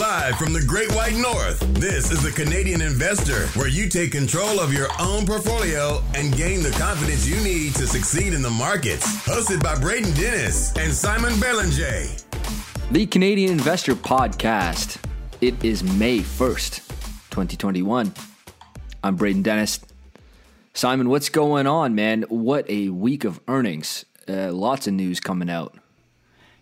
Live from the Great White North, this is the Canadian Investor, where you take control of your own portfolio and gain the confidence you need to succeed in the markets. Hosted by Braden Dennis and Simon Belanger. The Canadian Investor Podcast. It is May 1st, 2021. I'm Braden Dennis. Simon, what's going on, man? What a week of earnings. Uh, lots of news coming out.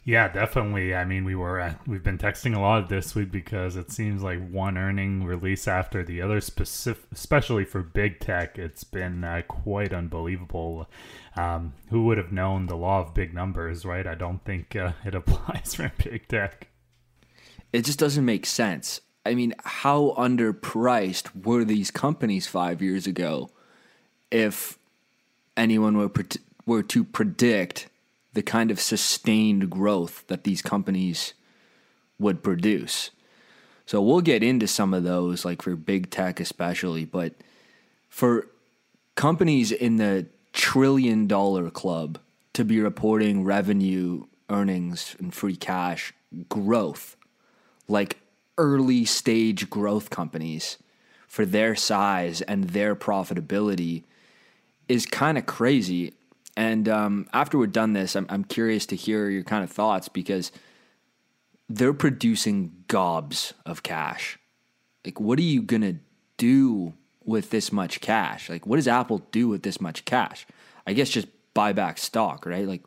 Yeah, definitely. I mean, we were uh, we've been texting a lot this week because it seems like one earning release after the other, specific, especially for big tech. It's been uh, quite unbelievable. Um, who would have known the law of big numbers, right? I don't think uh, it applies for big tech. It just doesn't make sense. I mean, how underpriced were these companies five years ago? If anyone were were to predict the kind of sustained growth that these companies would produce. So we'll get into some of those, like for big tech especially, but for companies in the trillion dollar club to be reporting revenue, earnings, and free cash growth, like early stage growth companies for their size and their profitability, is kind of crazy. And um, after we're done this, I'm, I'm curious to hear your kind of thoughts because they're producing gobs of cash. Like, what are you going to do with this much cash? Like, what does Apple do with this much cash? I guess just buy back stock, right? Like,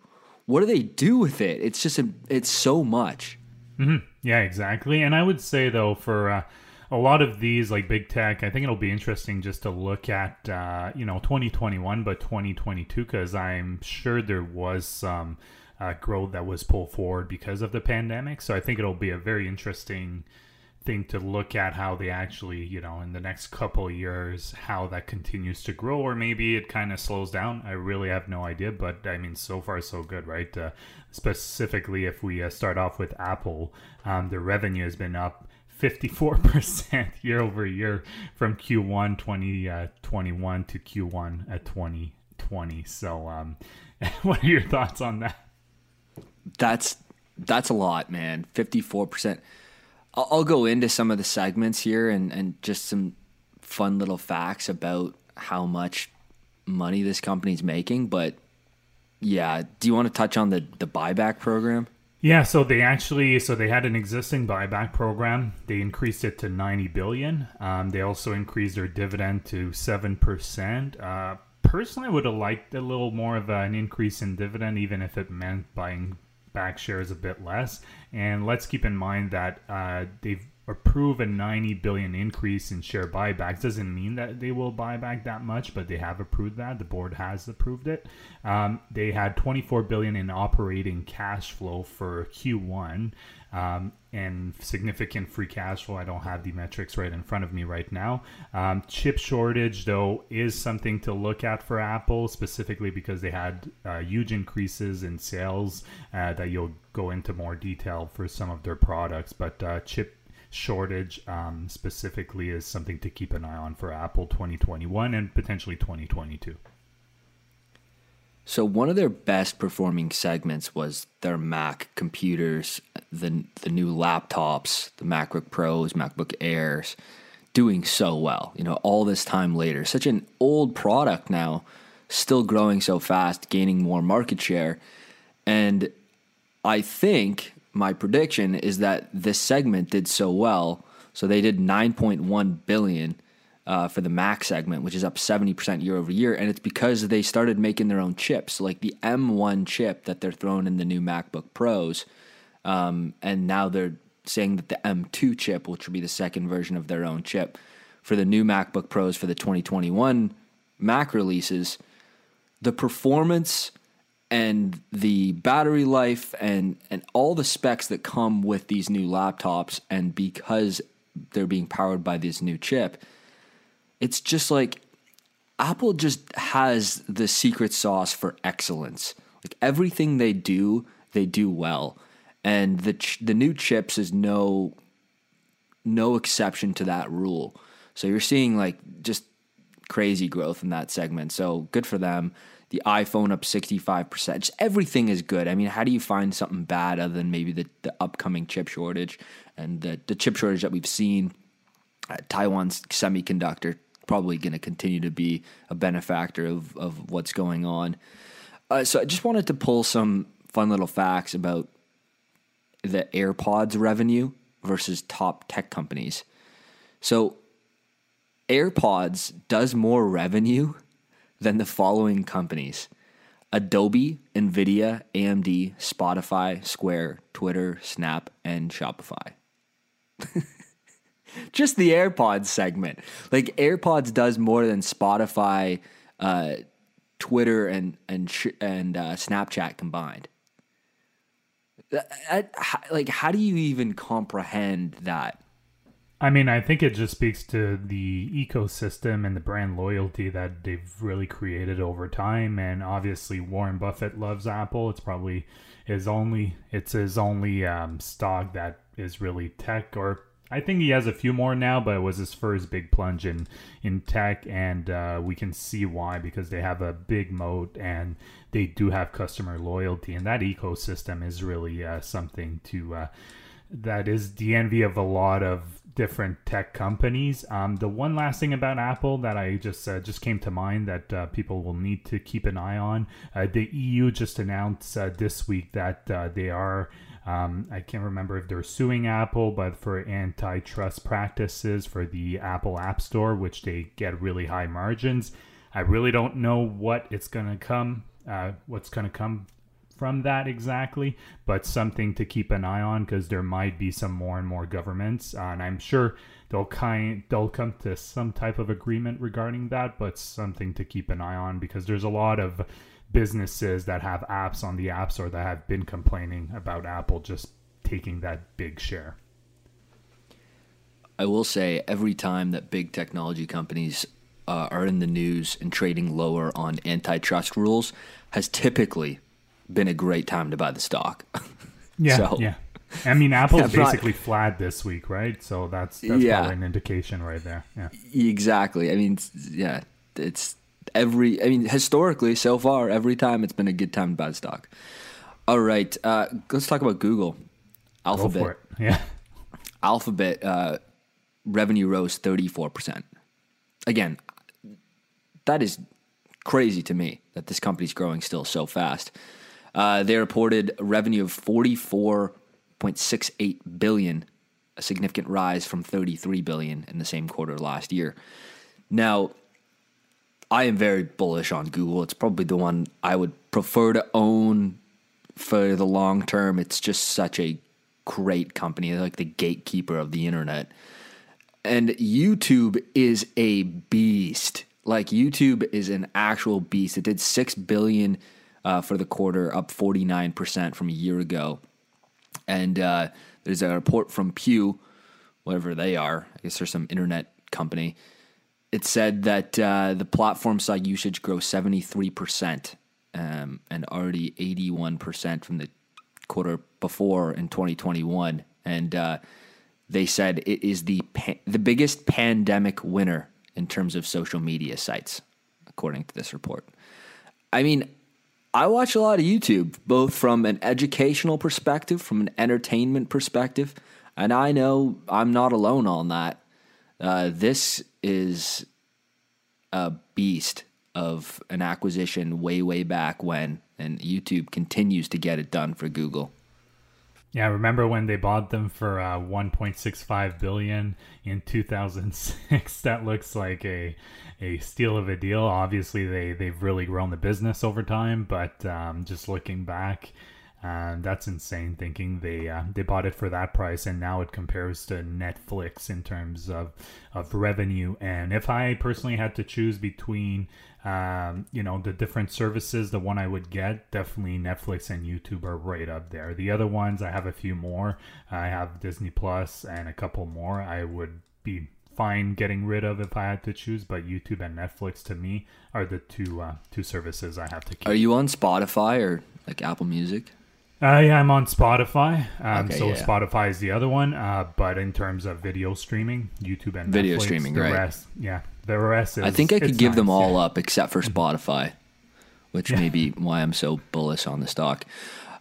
what do they do with it? It's just, a, it's so much. Mm-hmm. Yeah, exactly. And I would say, though, for, uh, a lot of these like big tech i think it'll be interesting just to look at uh, you know 2021 but 2022 because i'm sure there was some uh, growth that was pulled forward because of the pandemic. So i think it'll be a very interesting thing to look at how they actually you know in the next couple years how that continues to grow or maybe it kind of slows down. I really have no idea but i mean so far so good right? Uh, specifically if we uh, start off with apple um, the revenue has been up 54% year over year from Q1 2021 uh, to Q1 at 2020. So, um, what are your thoughts on that? That's that's a lot, man. 54%. I'll, I'll go into some of the segments here and, and just some fun little facts about how much money this company's making. But yeah, do you want to touch on the, the buyback program? Yeah, so they actually so they had an existing buyback program. They increased it to ninety billion. Um, they also increased their dividend to seven percent. Uh, personally, I would have liked a little more of an increase in dividend, even if it meant buying back shares a bit less. And let's keep in mind that uh, they've approve a 90 billion increase in share buybacks doesn't mean that they will buy back that much but they have approved that. The board has approved it. Um, they had 24 billion in operating cash flow for q1 um, and significant free cash flow. I don't have the metrics right in front of me right now. Um, chip shortage though is something to look at for apple specifically because they had uh, huge increases in sales uh, that you'll go into more detail for some of their products but uh, chip shortage um, specifically is something to keep an eye on for Apple 2021 and potentially 2022. So one of their best performing segments was their Mac computers, the the new laptops, the MacBook Pros, MacBook Airs, doing so well. You know, all this time later, such an old product now, still growing so fast, gaining more market share, and I think my prediction is that this segment did so well. So they did 9.1 billion uh, for the Mac segment, which is up 70% year over year, and it's because they started making their own chips, like the M1 chip that they're throwing in the new MacBook Pros, um, and now they're saying that the M2 chip, which will be the second version of their own chip for the new MacBook Pros for the 2021 Mac releases, the performance and the battery life and and all the specs that come with these new laptops and because they're being powered by this new chip it's just like apple just has the secret sauce for excellence. Like everything they do they do well. And the ch- the new chips is no no exception to that rule. So you're seeing like just crazy growth in that segment. So good for them The iPhone up 65%. Just everything is good. I mean, how do you find something bad other than maybe the, the upcoming chip shortage and the, the chip shortage that we've seen? Uh, Taiwan's semiconductor probably going to continue to be a benefactor of, of what's going on. Uh, so I just wanted to pull some fun little facts about the AirPods revenue versus top tech companies. So AirPods does more revenue than the following companies Adobe, Nvidia, AMD, Spotify, Square, Twitter, Snap, and Shopify. Just the AirPods segment. Like AirPods does more than Spotify, uh, Twitter, and and and uh, Snapchat combined. I, I, like, how do you even comprehend that? I mean, I think it just speaks to the ecosystem and the brand loyalty that they've really created over time. And obviously, Warren Buffett loves Apple. It's probably his only it's his only um, stock that is really tech. Or I think he has a few more now, but it was his first big plunge in in tech, and uh, we can see why because they have a big moat and they do have customer loyalty, and that ecosystem is really uh, something to. Uh, that is the envy of a lot of different tech companies. Um, the one last thing about Apple that I just uh, just came to mind that uh, people will need to keep an eye on. Uh, the EU just announced uh, this week that uh, they are. Um, I can't remember if they're suing Apple, but for antitrust practices for the Apple App Store, which they get really high margins. I really don't know what it's gonna come, uh, what's gonna come from that exactly, but something to keep an eye on because there might be some more and more governments, uh, and I'm sure they'll kind they'll come to some type of agreement regarding that, but something to keep an eye on because there's a lot of businesses that have apps on the App Store that have been complaining about Apple just taking that big share. I will say every time that big technology companies uh, are in the news and trading lower on antitrust rules has typically been a great time to buy the stock. Yeah, so, yeah. I mean, Apple's yeah, basically not, flat this week, right? So that's that's yeah, probably an indication right there. Yeah, exactly. I mean, yeah, it's every. I mean, historically, so far, every time it's been a good time to buy the stock. All right, uh, let's talk about Google. Alphabet. Yeah. Alphabet uh, revenue rose thirty four percent. Again, that is crazy to me that this company's growing still so fast. Uh, they reported revenue of 44.68 billion, a significant rise from 33 billion in the same quarter last year. Now, I am very bullish on Google. It's probably the one I would prefer to own for the long term. It's just such a great company, like the gatekeeper of the internet. And YouTube is a beast. Like YouTube is an actual beast. It did 6 billion uh, for the quarter, up 49% from a year ago. And uh, there's a report from Pew, whatever they are. I guess they're some internet company. It said that uh, the platform saw usage grow 73% um, and already 81% from the quarter before in 2021. And uh, they said it is the pa- the biggest pandemic winner in terms of social media sites, according to this report. I mean, I watch a lot of YouTube, both from an educational perspective, from an entertainment perspective, and I know I'm not alone on that. Uh, this is a beast of an acquisition way, way back when, and YouTube continues to get it done for Google. Yeah, remember when they bought them for uh, 1.65 billion in 2006? that looks like a a steal of a deal. Obviously, they they've really grown the business over time, but um, just looking back, uh, that's insane. Thinking they uh, they bought it for that price, and now it compares to Netflix in terms of of revenue. And if I personally had to choose between um, you know the different services the one i would get definitely netflix and youtube are right up there the other ones i have a few more i have disney plus and a couple more i would be fine getting rid of if I had to choose, but YouTube and Netflix to me are the two uh, two services I have to keep. Are you on Spotify or like Apple Music? Uh, yeah, I'm on Spotify. Um, okay, so yeah. Spotify is the other one. Uh, but in terms of video streaming, YouTube and video Netflix, streaming, the right? Rest, yeah, the rest. Is, I think I could give nice, them all yeah. up except for Spotify. which may be why I'm so bullish on the stock.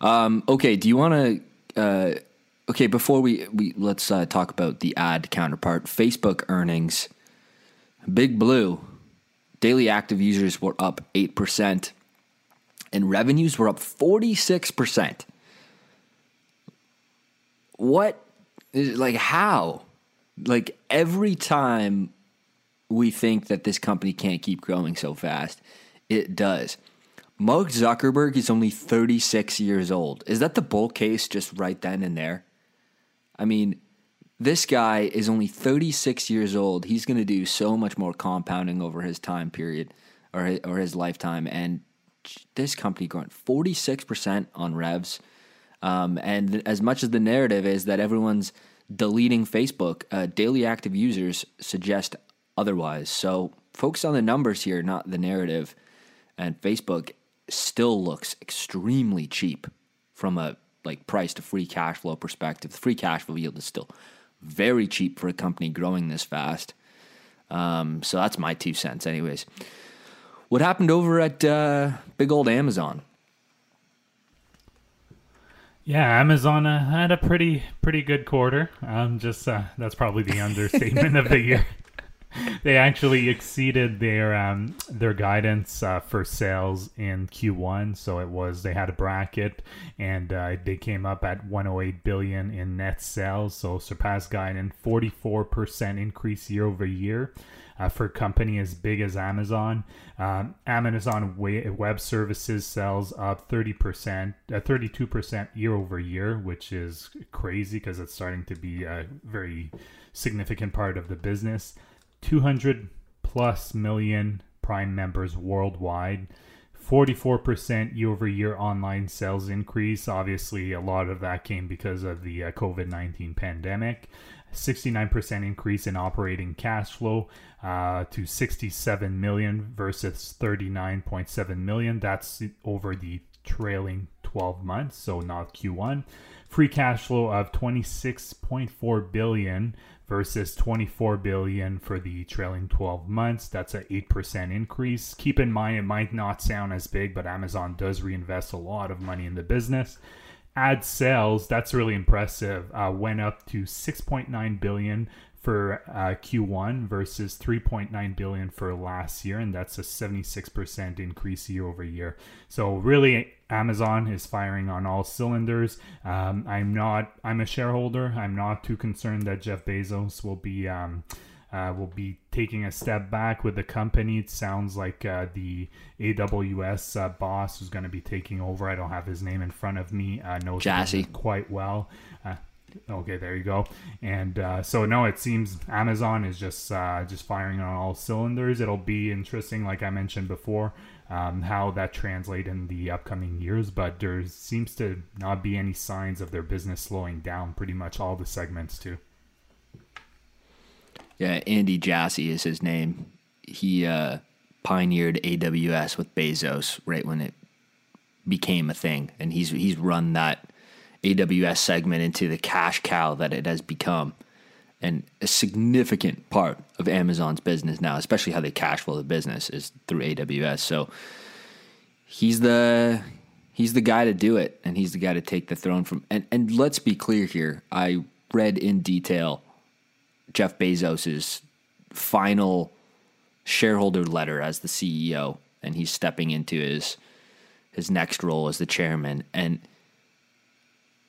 Um, okay, do you want to? Uh, okay, before we we let's uh, talk about the ad counterpart, Facebook earnings. Big Blue, daily active users were up eight percent, and revenues were up forty six percent. What is like how? Like every time we think that this company can't keep growing so fast, it does. Mark Zuckerberg is only 36 years old. Is that the bull case just right then and there? I mean, this guy is only 36 years old. He's going to do so much more compounding over his time period or his, or his lifetime. And this company growing 46% on revs. Um, and as much as the narrative is that everyone's deleting Facebook, uh, daily active users suggest otherwise. So focus on the numbers here, not the narrative. And Facebook still looks extremely cheap from a like price to free cash flow perspective. The free cash flow yield is still very cheap for a company growing this fast. Um, so that's my two cents, anyways. What happened over at uh, big old Amazon? Yeah, Amazon uh, had a pretty pretty good quarter. Um, just uh, that's probably the understatement of the year. they actually exceeded their um, their guidance uh, for sales in Q1. So it was they had a bracket and uh, they came up at 108 billion in net sales. So surpassed guidance, 44 percent increase year over year. Uh, for a company as big as Amazon. Um, Amazon Web Services sells up 30%, uh, 32% year over year, which is crazy because it's starting to be a very significant part of the business. 200 plus million Prime members worldwide. 44% year over year online sales increase. Obviously, a lot of that came because of the uh, COVID 19 pandemic. 69% increase in operating cash flow uh, to 67 million versus 39.7 million. That's over the trailing 12 months, so not Q1. Free cash flow of 26.4 billion versus 24 billion for the trailing 12 months. That's an 8% increase. Keep in mind it might not sound as big, but Amazon does reinvest a lot of money in the business. Ad sales, that's really impressive, uh, went up to 6.9 billion for uh, Q1 versus 3.9 billion for last year, and that's a 76% increase year over year. So really, Amazon is firing on all cylinders. Um, I'm not. I'm a shareholder. I'm not too concerned that Jeff Bezos will be. Um, uh, will be taking a step back with the company. It sounds like uh, the AWS uh, boss who's going to be taking over. I don't have his name in front of me. Uh, knows Jassy. quite well. Uh, Okay, there you go. And uh, so no, it seems Amazon is just uh, just firing on all cylinders. It'll be interesting, like I mentioned before, um, how that translate in the upcoming years. But there seems to not be any signs of their business slowing down. Pretty much all the segments too. Yeah, Andy Jassy is his name. He uh, pioneered AWS with Bezos right when it became a thing, and he's he's run that AWS segment into the cash cow that it has become and a significant part of Amazon's business now, especially how they cash flow the business is through AWS. So he's the he's the guy to do it and he's the guy to take the throne from and, and let's be clear here. I read in detail Jeff Bezos's final shareholder letter as the CEO and he's stepping into his his next role as the chairman and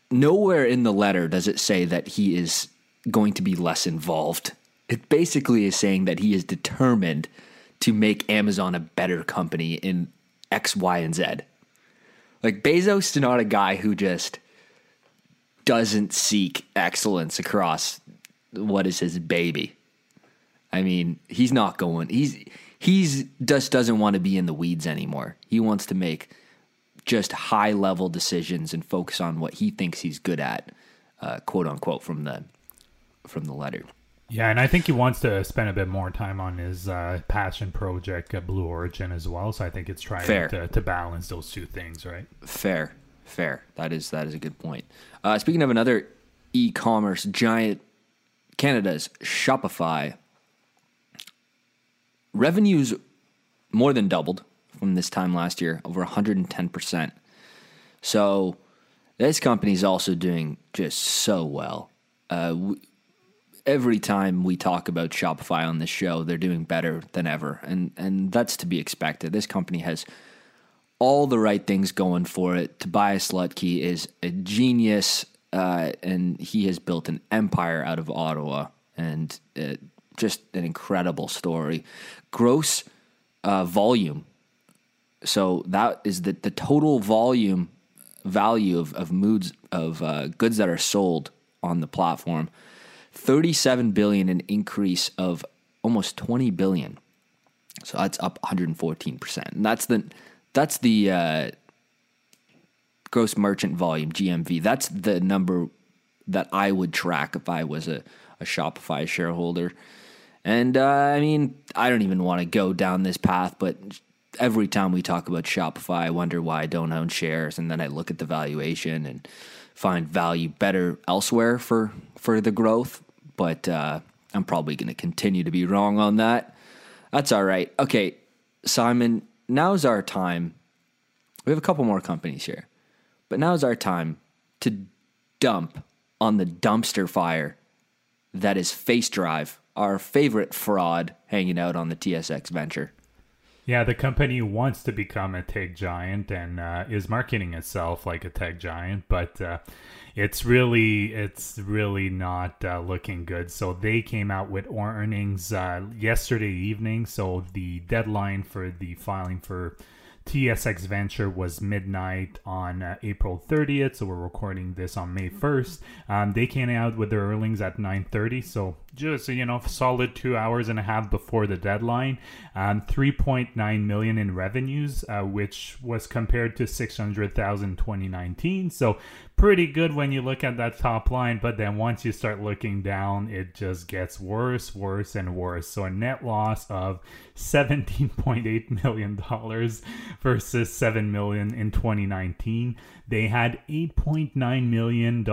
nowhere in the letter does it say that he is going to be less involved. It basically is saying that he is determined to make Amazon a better company in X, Y, and Z. Like Bezos is not a guy who just doesn't seek excellence across what is his baby. I mean, he's not going. He's he's just doesn't want to be in the weeds anymore. He wants to make just high level decisions and focus on what he thinks he's good at, uh, quote unquote, from the from the letter. Yeah, and I think he wants to spend a bit more time on his uh, passion project, uh, Blue Origin, as well. So I think it's trying to, to, balance those two things, right? Fair, fair. That is that is a good point. Uh, speaking of another e-commerce giant, Canada's Shopify revenues more than doubled from this time last year, over 110%. So this company is also doing just so well. Uh, every time we talk about Shopify on this show, they're doing better than ever, and and that's to be expected. This company has all the right things going for it. Tobias Lutke is a genius, uh, and he has built an empire out of Ottawa, and uh, just an incredible story. Gross uh, volume. So that is the the total volume value of of moods of uh, goods that are sold on the platform 37 billion an increase of almost 20 billion. So that's up 114% and that's the that's the uh, gross merchant volume gmv that's the number that i would track if i was a, a shopify shareholder. And uh, i mean i don't even want to go down this path but every time we talk about shopify i wonder why i don't own shares and then i look at the valuation and find value better elsewhere for for the growth, but uh, I'm probably going to continue to be wrong on that. That's all right. Okay, Simon, now's our time. We have a couple more companies here, but now's our time to dump on the dumpster fire that is FaceDrive, our favorite fraud hanging out on the TSX venture. Yeah, the company wants to become a tech giant and uh, is marketing itself like a tech giant, but uh, it's really it's really not uh, looking good. So they came out with earnings uh, yesterday evening. So the deadline for the filing for TSX Venture was midnight on uh, April 30th, so we're recording this on May 1st. Um, they came out with their earnings at 9:30, so just you know, solid two hours and a half before the deadline. Um, 3.9 million in revenues, uh, which was compared to 600,000 2019. So pretty good when you look at that top line, but then once you start looking down, it just gets worse, worse, and worse. So a net loss of $17.8 million versus 7 million in 2019. They had $8.9 million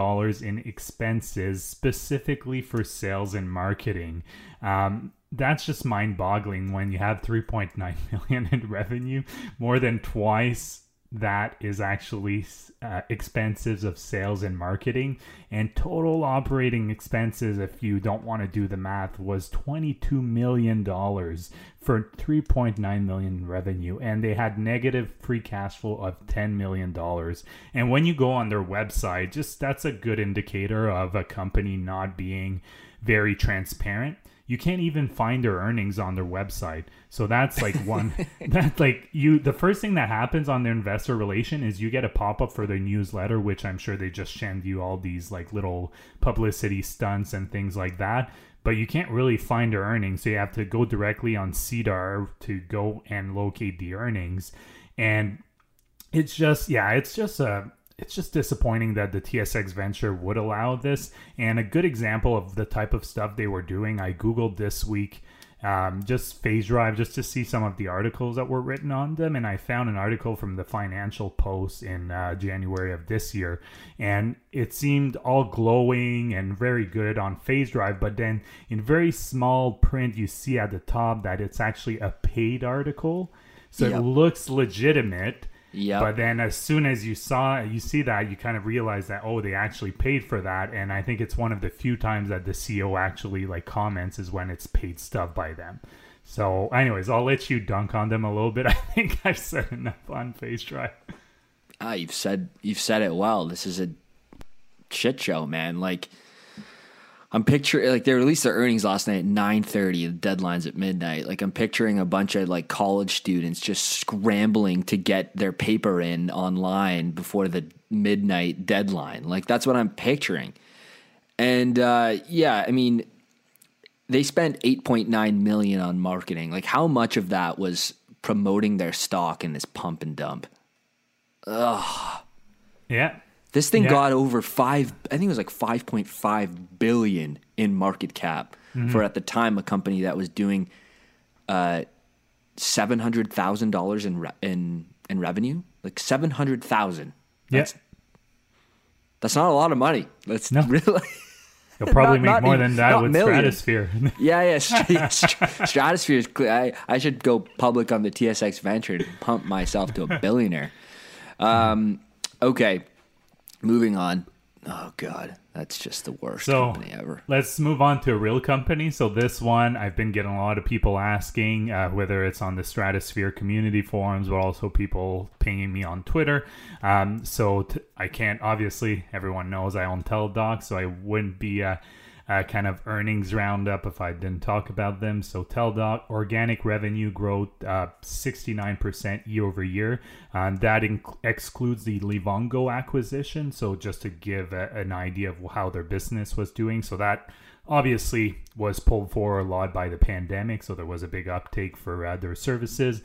in expenses specifically for sales and marketing. Um, that's just mind-boggling when you have 3.9 million in revenue, more than twice that is actually uh, expenses of sales and marketing and total operating expenses if you don't want to do the math was 22 million dollars for 3.9 million revenue and they had negative free cash flow of 10 million dollars and when you go on their website just that's a good indicator of a company not being very transparent you can't even find their earnings on their website. So that's like one that's like you the first thing that happens on their investor relation is you get a pop-up for their newsletter, which I'm sure they just send you all these like little publicity stunts and things like that. But you can't really find their earnings. So you have to go directly on SEDAR to go and locate the earnings. And it's just yeah, it's just a it's just disappointing that the TSX venture would allow this. And a good example of the type of stuff they were doing, I Googled this week um, just Drive, just to see some of the articles that were written on them. And I found an article from the Financial Post in uh, January of this year. And it seemed all glowing and very good on FaceDrive But then in very small print, you see at the top that it's actually a paid article. So yep. it looks legitimate yeah. But then as soon as you saw you see that, you kind of realize that oh, they actually paid for that, and I think it's one of the few times that the CEO actually like comments is when it's paid stuff by them. So, anyways, I'll let you dunk on them a little bit. I think I've said enough on FaceDrive. Ah, you've said you've said it well. This is a shit show, man. Like I'm picturing like they released their earnings last night at 9:30. The deadline's at midnight. Like I'm picturing a bunch of like college students just scrambling to get their paper in online before the midnight deadline. Like that's what I'm picturing. And uh, yeah, I mean, they spent 8.9 million on marketing. Like how much of that was promoting their stock in this pump and dump? Ugh. Yeah. This thing yeah. got over five. I think it was like five point five billion in market cap mm-hmm. for at the time a company that was doing uh, seven hundred thousand dollars in re- in in revenue. Like seven hundred thousand. Yes. That's not a lot of money. That's no. really. You'll probably Not- make not more even- than that with millions. Stratosphere. Yeah, yeah. Str- Str- Stratosphere is. cl- I, I should go public on the TSX Venture and pump myself to a billionaire. Um, okay, moving on. Oh God, that's just the worst So company ever. let's move on to a real company. So this one, I've been getting a lot of people asking uh, whether it's on the Stratosphere community forums, but also people pinging me on Twitter. Um, so t- I can't obviously everyone knows I own Teladoc, so I wouldn't be a, a kind of earnings roundup if I didn't talk about them. So Teladoc organic revenue growth uh, 69% year over year. Um, that inc- excludes the Livongo acquisition. So just to give a, an idea of how their business was doing. So that obviously was pulled forward a lot by the pandemic. So there was a big uptake for uh, their services.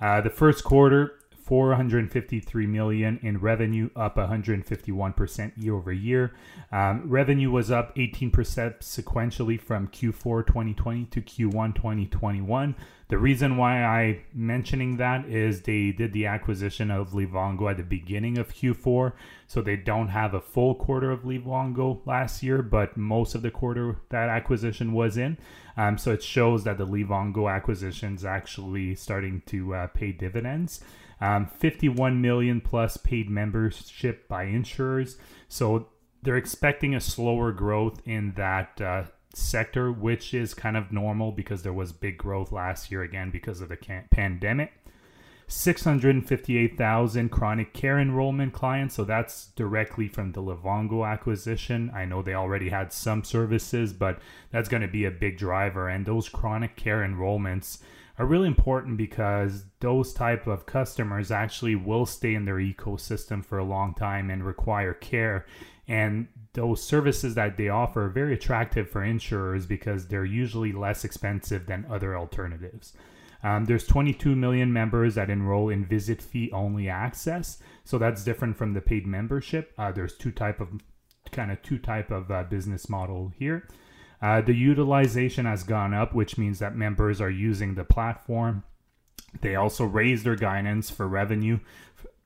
Uh, the first quarter, 453 million in revenue, up 151% year over year. Um, revenue was up 18% sequentially from Q4 2020 to Q1 2021. The reason why I mentioning that is they did the acquisition of Livongo at the beginning of Q4, so they don't have a full quarter of Livongo last year, but most of the quarter that acquisition was in. Um, so it shows that the Livongo acquisition is actually starting to uh, pay dividends. Um, 51 million plus paid membership by insurers. So they're expecting a slower growth in that uh, sector, which is kind of normal because there was big growth last year again because of the can- pandemic. 658,000 chronic care enrollment clients. So that's directly from the Livongo acquisition. I know they already had some services, but that's going to be a big driver. And those chronic care enrollments are really important because those type of customers actually will stay in their ecosystem for a long time and require care. And those services that they offer are very attractive for insurers because they're usually less expensive than other alternatives. Um, there's 22 million members that enroll in visit fee only access, so that's different from the paid membership. Uh, there's two type of kind of two type of uh, business model here. Uh, the utilization has gone up, which means that members are using the platform. They also raised their guidance for revenue,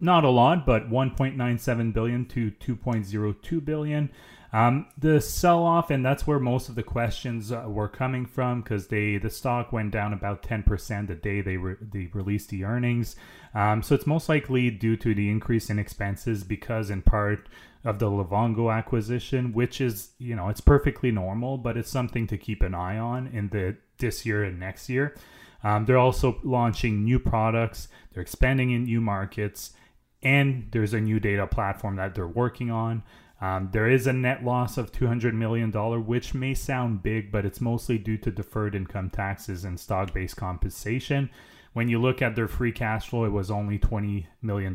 not a lot, but 1.97 billion to 2.02 billion. Um, the sell-off, and that's where most of the questions uh, were coming from, because they the stock went down about 10% the day they re- they released the earnings. Um, so it's most likely due to the increase in expenses, because in part of the Livongo acquisition, which is you know it's perfectly normal, but it's something to keep an eye on in the this year and next year. Um, they're also launching new products. They're expanding in new markets, and there's a new data platform that they're working on. Um, there is a net loss of $200 million, which may sound big, but it's mostly due to deferred income taxes and stock based compensation. When you look at their free cash flow, it was only $20 million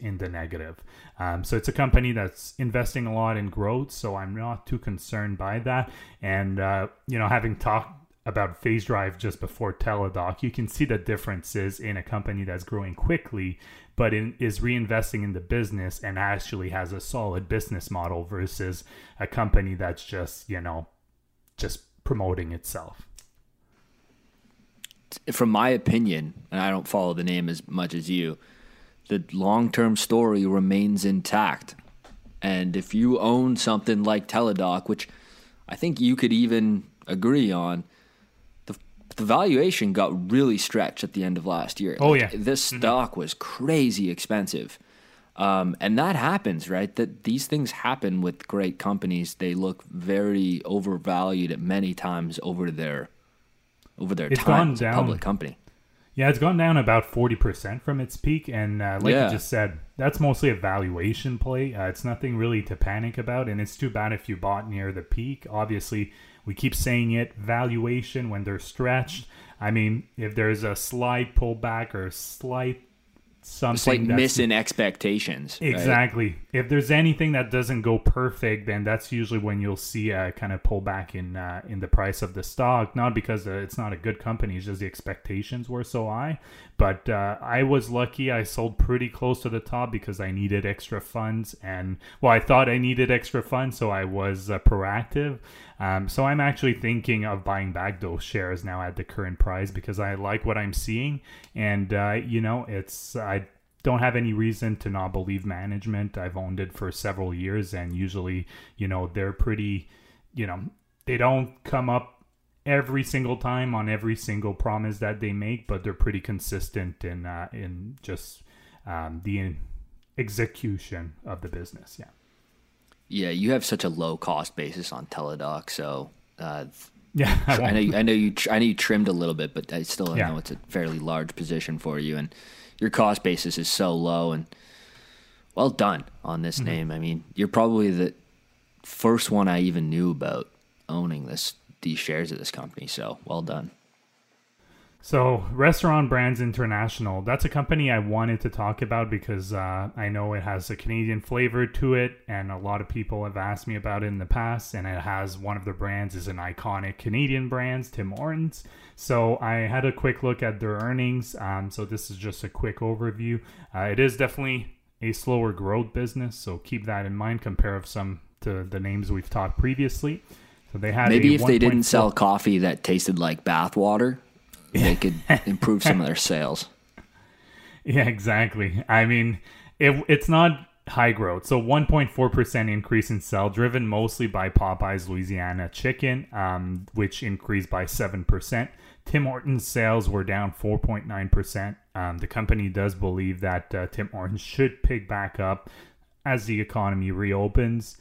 in the negative. Um, so it's a company that's investing a lot in growth, so I'm not too concerned by that. And, uh, you know, having talked about FaceDrive just before teladoc you can see the differences in a company that's growing quickly but in, is reinvesting in the business and actually has a solid business model versus a company that's just you know just promoting itself From my opinion, and I don't follow the name as much as you, the long term story remains intact. And if you own something like Teladoc, which I think you could even agree on, the, the valuation got really stretched at the end of last year. Oh, Like, yeah. This stock was crazy expensive. Um, and that happens, right? That these things happen with great companies. They look very overvalued at many times over their over their It's time gone as a down. public company. yeah it's gone down about 40% from its peak and uh, like Yeah. you just said that's mostly a valuation play uh, it's nothing really to panic about and it's too bad if you bought near the peak obviously we keep saying it valuation when they're stretched i mean if there's a slight pullback or a slight something It's like missing expectations. right? Exactly. If there's anything that doesn't go perfect, then that's usually when you'll see a kind of pullback in uh, in the price of the stock. Not because uh, it's not a good company, it's just the expectations were so high. But uh, I was lucky; I sold pretty close to the top because I needed extra funds, and well, I thought I needed extra funds, so I was uh, proactive. Um, so I'm actually thinking of buying back those shares now at the current price because I like what I'm seeing, and uh, you know, it's I don't have any reason to not believe management. I've owned it for several years, and usually, you know, they're pretty you know, they don't come up every single time on every single promise that they make, but they're pretty consistent in uh, in just um, the execution of the business. Yeah. Yeah, you have such a low cost basis on Teladoc, so uh, yeah, I, I, know you, I know you I know you trimmed a little bit, but I still Yeah. know it's a fairly large position for you, and your cost basis is so low. And well done on this Mm-hmm. name. I mean, you're probably the first one I even knew about owning this these shares of this company. So well done. So, Restaurant Brands International, that's a company I wanted to talk about because uh, I know it has a Canadian flavor to it, and a lot of people have asked me about it in the past. And it has one of the brands is an iconic Canadian brands, Tim Hortons. So, I had a quick look at their earnings. Um, so, this is just a quick overview. Uh, it is definitely a slower growth business, so keep that in mind. Compare of some to the names we've talked previously. So, they had Maybe if they didn't 1.4 sell coffee that tasted like bath water, they could improve some of their sales. Yeah, exactly. I mean, it, it's not high growth. So 1.4% increase in sale, driven mostly by Popeyes Louisiana chicken, um, which increased by 7%. Tim Hortons sales were down 4.9%. Um, the company does believe that uh, Tim Hortons should pick back up as the economy reopens.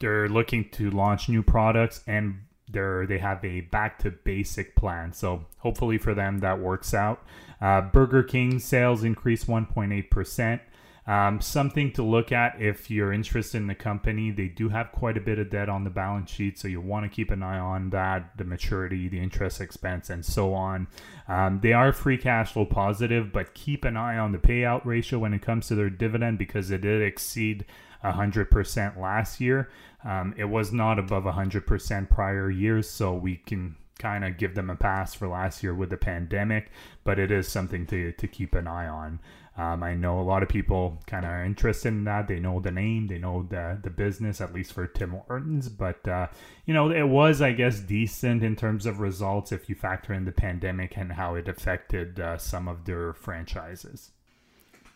They're looking to launch new products and they're they have a back to basic plan. So hopefully for them that works out. Uh, Burger King sales increased 1.8 percent. Um, something to look at if you're interested in the company. They do have quite a bit of debt on the balance sheet, so you want to keep an eye on that, the maturity, the interest expense, and so on. Um, they are free cash flow positive, but keep an eye on the payout ratio when it comes to their dividend because it did exceed 100% last year. Um, it was not above 100% prior years, so we can kind of give them a pass for last year with the pandemic, but it is something to, to keep an eye on. Um, I know a lot of people kind of are interested in that. They know the name, they know the the business, at least for Tim Hortons. But uh, you know, it was, I guess, decent in terms of results if you factor in the pandemic and how it affected uh, some of their franchises.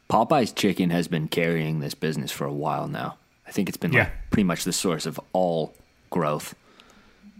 Popeye's chicken has been carrying this business for a while now. I think it's been Yeah. like pretty much the source of all growth.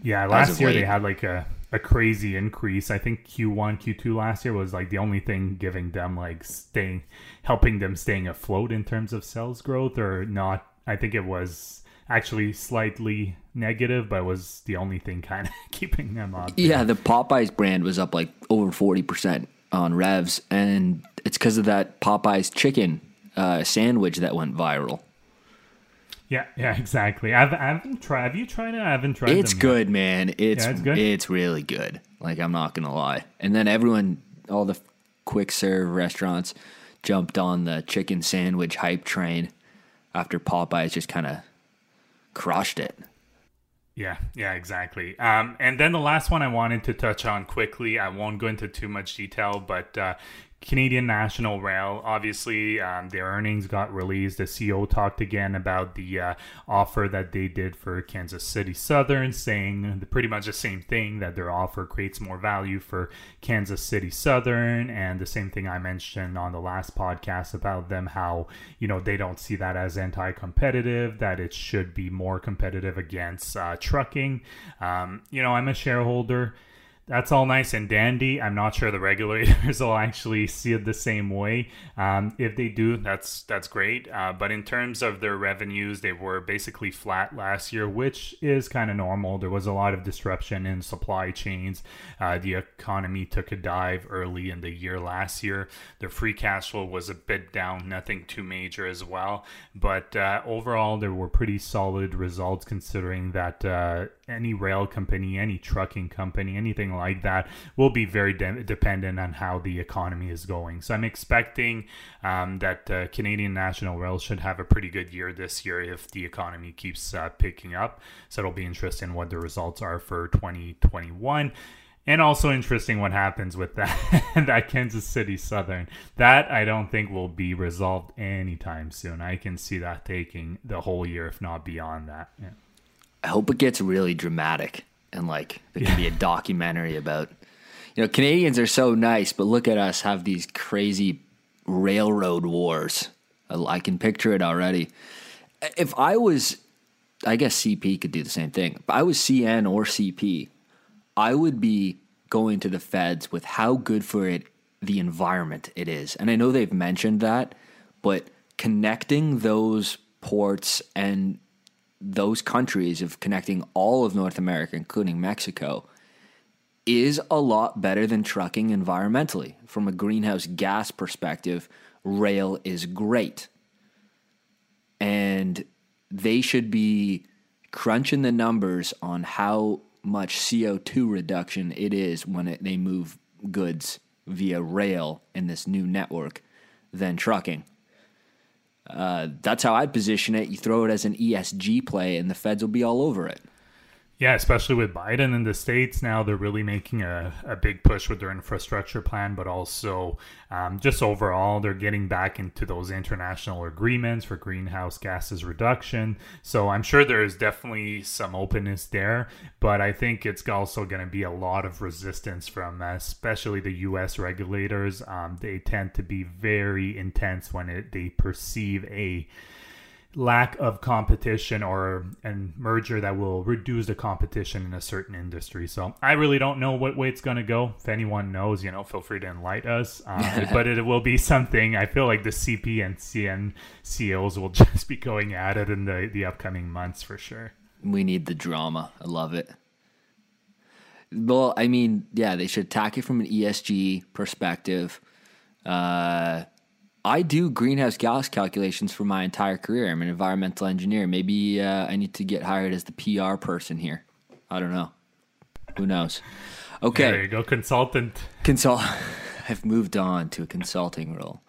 Yeah, last year they had like a, a crazy increase. I think Q1, Q2 last year was like the only thing giving them like staying, helping them staying afloat in terms of sales growth or not. I think it was actually slightly negative, but it was the only thing kind of keeping them up. Yeah, the Popeyes brand was up like over 40% on revs, and it's because of that Popeyes chicken uh, sandwich that went viral. Yeah, yeah, exactly. I've, I haven't tried. Have you tried it? I haven't tried. It. It's them yet. good, man. It's Yeah, it's good? it's really good. Like I'm not gonna lie. And then everyone, all the quick serve restaurants, jumped on the chicken sandwich hype train after Popeyes just kind of crushed it. Yeah, yeah, exactly. Um, and then the last one I wanted to touch on quickly, I won't go into too much detail, but uh, Canadian National Rail, obviously, um, their earnings got released. The CEO talked again about the uh, offer that they did for Kansas City Southern, saying pretty much the same thing that their offer creates more value for Kansas City Southern, and the same thing I mentioned on the last podcast about them, how you know they don't see that as anti-competitive, that it should be more competitive against uh, trucking. Um, you know, I'm a shareholder that's all nice and dandy. I'm not sure the regulators will actually see it the same way. Um, if they do, that's that's great. Uh, but in terms of their revenues, they were basically flat last year, which is kind of normal. There was a lot of disruption in supply chains. Uh, the economy took a dive early in the year last year. Their free cash flow was a bit down, nothing too major as well. But uh, overall, there were pretty solid results considering that uh, any rail company, any trucking company, anything like that will be very de- dependent on how the economy is going. So I'm expecting um, that uh, Canadian National Rail should have a pretty good year this year if the economy keeps uh, picking up. So it'll be interesting what the results are for 2021. And also interesting what happens with that that Kansas City Southern. That I don't think will be resolved anytime soon. I can see that taking the whole year, if not beyond that. Yeah. I hope it gets really dramatic and like there can be a documentary about you know Canadians are so nice, but look at us have these crazy railroad wars. I, I can picture it already. If I was I guess CP could do the same thing. If I was CN or CP, I would be going to the feds with how good for it the environment it is. And I know they've mentioned that, but connecting those ports and those countries of connecting all of North America, including Mexico, is a lot better than trucking environmentally. From a greenhouse gas perspective, rail is great. And they should be crunching the numbers on how much CO2 reduction it is when it, they move goods via rail in this new network than trucking. Uh, that's how I'd position it. You throw it as an ESG play, and the feds will be all over it. Yeah, especially with Biden in the States now, they're really making a, a big push with their infrastructure plan, but also um, just overall, they're getting back into those international agreements for greenhouse gases reduction. So I'm sure there is definitely some openness there, but I think it's also going to be a lot of resistance from especially the US regulators. Um, they tend to be very intense when it, they perceive a lack of competition or a merger that will reduce the competition in a certain industry. So I really don't know what way it's going to go. If anyone knows, you know, feel free to enlighten us. Um, but it will be something. I feel like the CP and CN COs will just be going at it in the, the upcoming months for sure. We need the drama. I love it. Well, I mean, yeah, they should attack it from an ESG perspective. Uh, I do greenhouse gas calculations for my entire career. I'm an environmental engineer. Maybe uh, I need to get hired as the PR person here. I don't know. Who knows? Okay. There you go, consultant. Consult. I've moved on to a consulting role.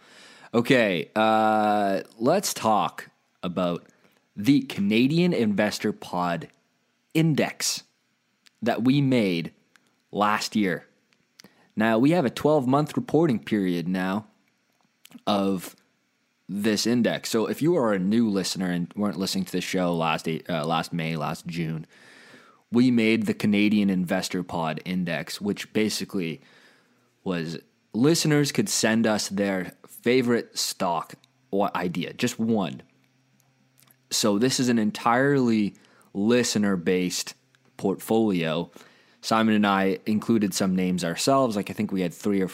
Okay. Uh, let's talk about the Canadian Investor Pod Index that we made last year. Now, we have a 12 month reporting period now of this index. So if you are a new listener and weren't listening to the show last uh, last May, last June, we made the Canadian Investor Pod Index, which basically was listeners could send us their favorite stock idea, just one. So this is an entirely listener based portfolio. Simon and I included some names ourselves. Like I think we had three or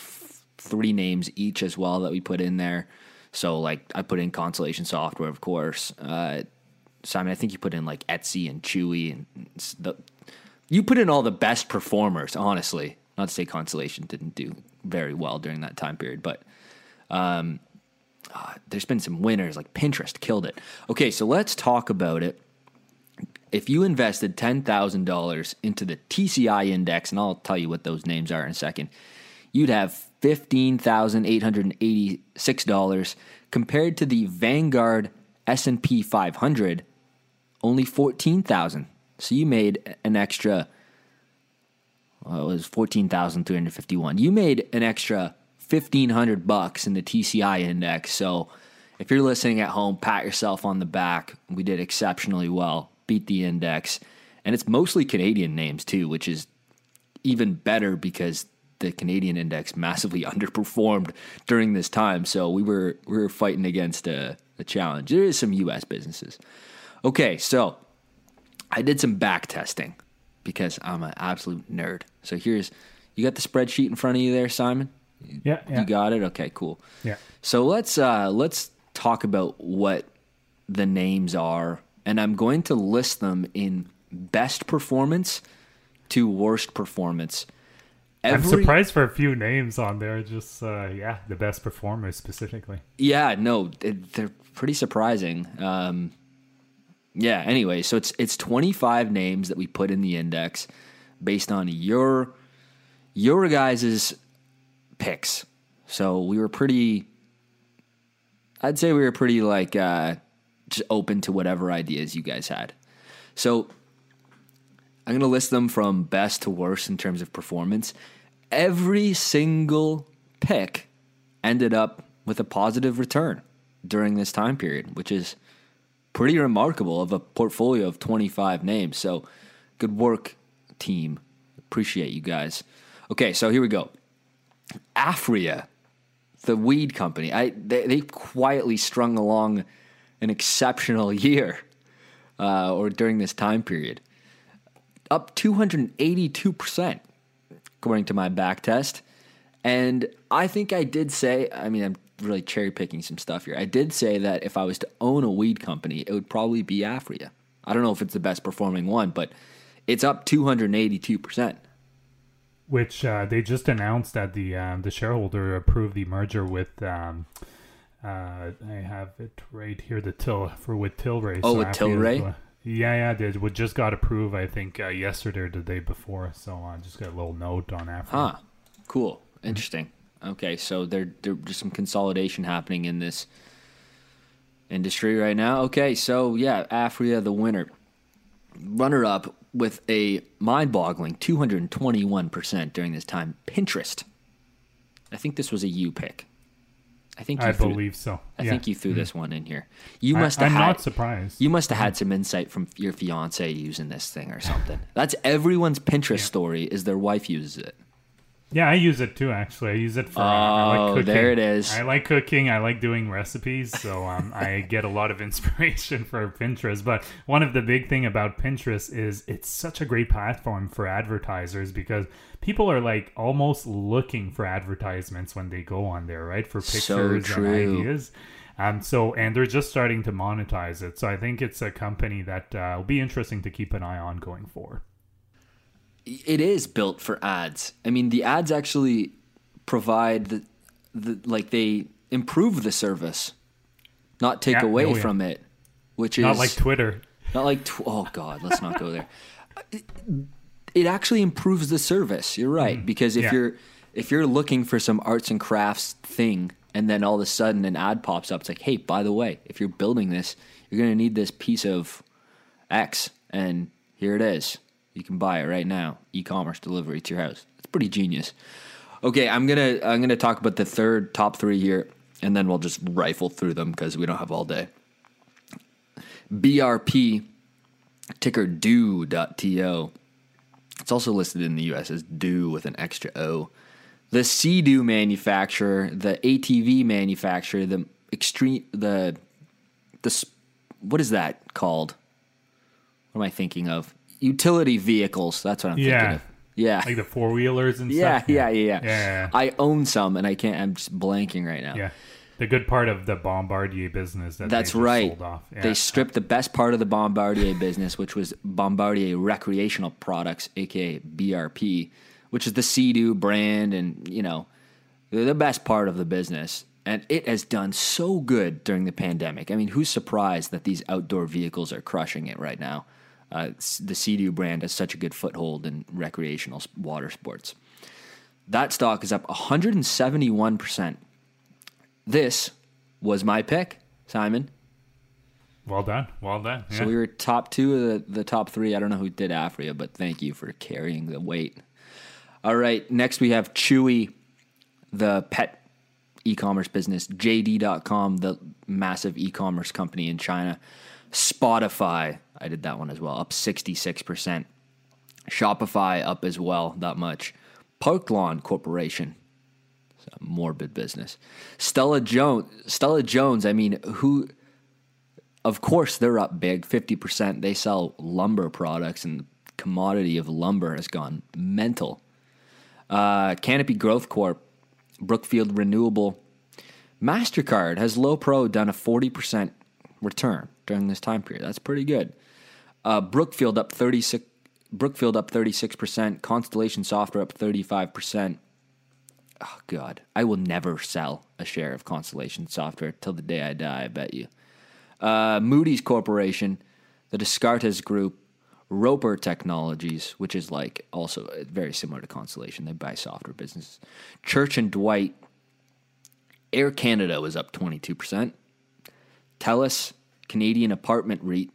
three names each as well that we put in there. So like I put in Constellation Software, of course. Uh, Simon, I think you put in like Etsy and Chewy and the, you put in all the best performers. Honestly, not to say Constellation didn't do very well during that time period, but um, uh, there's been some winners like Pinterest killed it. Okay, so let's talk about it. If you invested ten thousand dollars into the TCI index, and I'll tell you what those names are in a second, you'd have $15,886 compared to the Vanguard S&P 500 only 14,000. So you made an extra well, it was 14,351. You made an extra 1500 bucks in the TCI index. So if you're listening at home, pat yourself on the back. We did exceptionally well. Beat the index. And it's mostly Canadian names too, which is even better because the Canadian index massively underperformed during this time. So we were we were fighting against a, a challenge. There is some U.S. businesses. Okay, so I did some back testing because I'm an absolute nerd. So here's you got the spreadsheet in front of you there, Simon. Yeah, yeah. you got it. Okay, cool. Yeah. So let's uh, let's talk about what the names are, and I'm going to list them in best performance to worst performance Every, I'm surprised for a few names on there. Just uh, yeah, the best performers specifically. Yeah, no, they're pretty surprising. Um, yeah. Anyway, so it's it's 25 names that we put in the index based on your your guys's picks. So we were pretty. I'd say we were pretty like uh, just open to whatever ideas you guys had. So I'm going to list them from best to worst in terms of performance. Every single pick ended up with a positive return during this time period, which is pretty remarkable of a portfolio of 25 names. So good work, team. Appreciate you guys. Okay, so here we go. Aphria, the weed company, I they, they quietly strung along an exceptional year. uh, or during this time period. Up 282%, according to my back test. And I think I did say, I mean, I'm really cherry picking some stuff here. I did say that if I was to own a weed company, it would probably be Aphria. I don't know if it's the best performing one, but it's up 282%. Which uh, they just announced that the um, the shareholder approved the merger with. Um, uh, I have it right here. The till for with Tilray. Oh, with Tilray. Yeah, yeah, did. We just got approved. I think uh, yesterday or the day before. So I uh, just got a little note on Aphria. Huh. Cool. Interesting. Okay, so there there's some consolidation happening in this industry right now. Okay, so yeah, Aphria the winner, runner up with a mind-boggling 221% during this time. Pinterest. I think this was a U pick. I think I threw, believe so. I yeah. think you threw mm-hmm. this one in here. You I, must have I'm had, not surprised. You must have had some insight from your fiance using this thing or something. That's everyone's Pinterest yeah. story is their wife uses it. Yeah, I use it too. Actually, I use it for. Oh, uh, I like cooking. there it is. I like cooking. I like doing recipes, so um, I get a lot of inspiration for Pinterest. But one of the big thing about Pinterest is it's such a great platform for advertisers because people are like almost looking for advertisements when they go on there, right? For pictures so and ideas. Um, so and they're just starting to monetize it. So I think it's a company that uh, will be interesting to keep an eye on going forward it is built for ads. I mean, the ads actually provide the, the like they improve the service, not take yeah, away oh, yeah. from it, which is not like Twitter. Not like tw- oh god, let's not go there. It, actually improves the service. You're right mm, because if yeah. you're if you're looking for some arts and crafts thing, and then all of a sudden an ad pops up, it's like, hey, by the way, if you're building this, you're gonna need this piece of X, and here it is you can buy it right now. E-commerce delivery to your house. It's pretty genius. Okay, I'm gonna I'm gonna talk about the third top three here, and then we'll just rifle through them because we don't have all day. BRP ticker do.to. It's also listed in the US as do with an extra O. The Sea-Doo manufacturer, the ATV manufacturer, the extreme the the what is that called? What am I thinking of? utility vehicles. That's what I'm yeah. thinking of. Yeah, like the four wheelers and yeah, stuff. Yeah, yeah, yeah, yeah. I own some, and I can't. I'm just blanking right now. Yeah, the good part of the Bombardier business that that's right. Yeah. They stripped the best part of the Bombardier business, which was Bombardier Recreational Products, aka BRP, which is the Sea-Doo brand, and you know, the best part of the business. And it has done so good during the pandemic. I mean, who's surprised that these outdoor vehicles are crushing it right now? uh, the Sea-Doo brand has such a good foothold in recreational water sports. That stock is up 171%. This was my pick, Simon. Well done. Well done. Yeah. So we were top two of the, the top three. I don't know who did Aphria, but thank you for carrying the weight. All right. Next, we have Chewy, the pet e commerce business, JD.com, the massive e commerce company in China, Spotify, I did that one as well, up 66%. Shopify up as well, that much. Park Lawn Corporation, morbid business. Stella Jones, Stella Jones, I mean, who of course they're up big, 50%. They sell lumber products and the commodity of lumber has gone mental. Uh, Canopy Growth Corp, Brookfield Renewable, MasterCard has low pro done a 40% return during this time period. That's pretty good. Uh, Brookfield up 36 Brookfield up 36%, Constellation Software up 35%. Oh god, I will never sell a share of Constellation Software till the day I die, I bet you. Uh, Moody's Corporation, the Descartes Group, Roper Technologies, which is like also very similar to Constellation. They buy software businesses. Church and Dwight, Air Canada was up 22%. TELUS, Canadian Apartment REIT,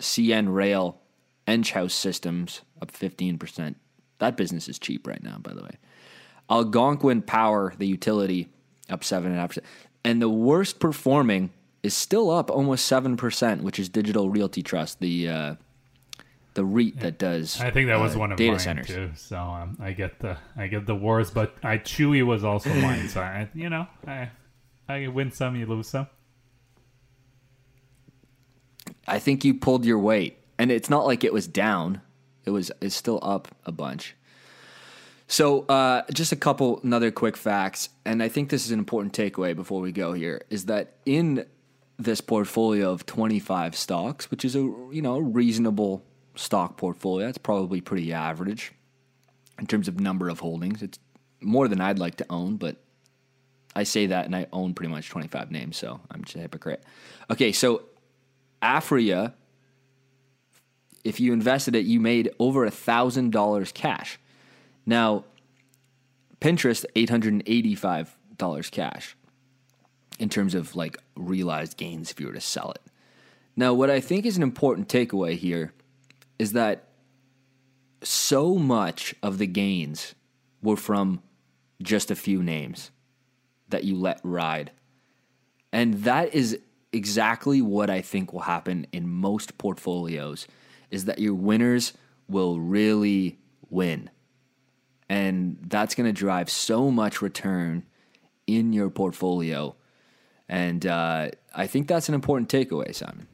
CN Rail, Enghouse Systems up 15%. That business is cheap right now, by the way. Algonquin Power, the utility, up 7.5%. And the worst performing is still up almost 7%, which is Digital Realty Trust, the uh, the REIT that does. I think that was uh, one of data mine centers. too. So um, I get the I get the wars, but I Chewy was also mine. So I, you know, I I win some, you lose some. I think you pulled your weight, and it's not like it was down; it was it's still up a bunch. So, uh, just a couple another quick facts, and I think this is an important takeaway before we go here is that in this portfolio of 25 stocks, which is a you know reasonable stock portfolio, it's probably pretty average in terms of number of holdings. It's more than I'd like to own, but I say that and I own pretty much 25 names, so I'm just a hypocrite. Okay, so Aphria, if you invested it, you made over a thousand dollars cash. Now, Pinterest, $885 cash in terms of like realized gains if you were to sell it. Now, what I think is an important takeaway here is that so much of the gains were from just a few names that you let ride. And that is exactly what I think will happen in most portfolios is that your winners will really win. And that's going to drive so much return in your portfolio. And uh, I think that's an important takeaway, Simon.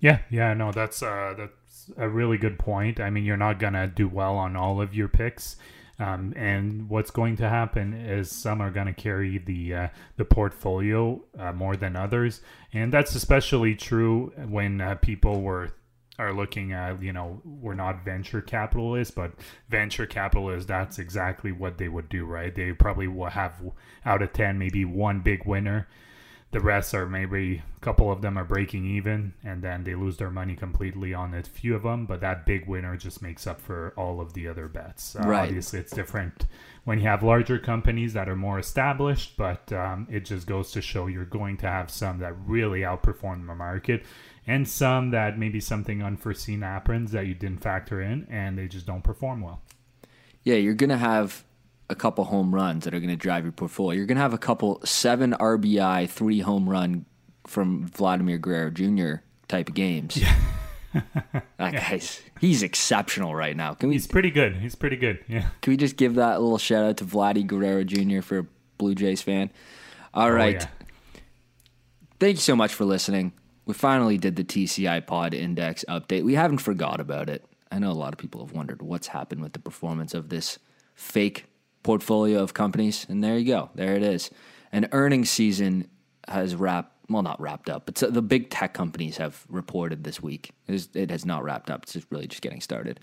Yeah, yeah, no, that's uh, that's a really good point. I mean, you're not gonna do well on all of your picks, um, and what's going to happen is some are going to carry the uh, the portfolio uh, more than others, and that's especially true when uh, people were are looking at you know we're not venture capitalists, but venture capitalists that's exactly what they would do, right? They probably will have out of ten maybe one big winner the rest are maybe a couple of them are breaking even and then they lose their money completely on a few of them but that big winner just makes up for all of the other bets uh, right. obviously it's different when you have larger companies that are more established but um, it just goes to show you're going to have some that really outperform the market and some that maybe something unforeseen happens that you didn't factor in and they just don't perform well yeah you're going to have a couple home runs that are going to drive your portfolio. You're going to have a couple seven RBI, three home run from Vladimir Guerrero Jr. type of games. Yeah. that guy's he's exceptional right now. Can we? He's pretty good. He's pretty good. Yeah. Can we just give that little shout out to Vladdy Guerrero Jr. for a Blue Jays fan? All oh, right. oh, Yeah. Thank you so much for listening. We finally did the TCI Pod Index update. We haven't forgot about it. I know a lot of people have wondered what's happened with the performance of this fake portfolio of companies. And there you go. There it is. An earnings season has wrapped, well, not wrapped up, but the big tech companies have reported this week. It, is, it has not wrapped up. It's just really just getting started.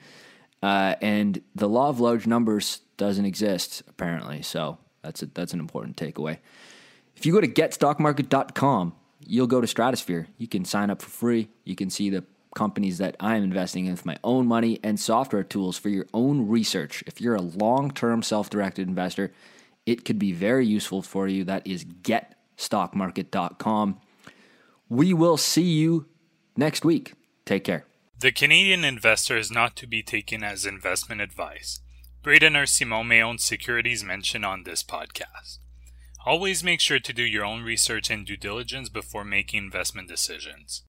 Uh, and the law of large numbers doesn't exist, apparently. So that's, a, that's an important takeaway. If you go to getstockmarket.com, you'll go to Stratosphere. You can sign up for free. You can see the companies that I'm investing in with my own money and software tools for your own research. If you're a long term self directed investor, it could be very useful for you. That is getstockmarket.com. We will see you next week. Take care. The Canadian investor is not to be taken as investment advice. Braden or Simon may own securities mentioned on this podcast. Always make sure to do your own research and due diligence before making investment decisions.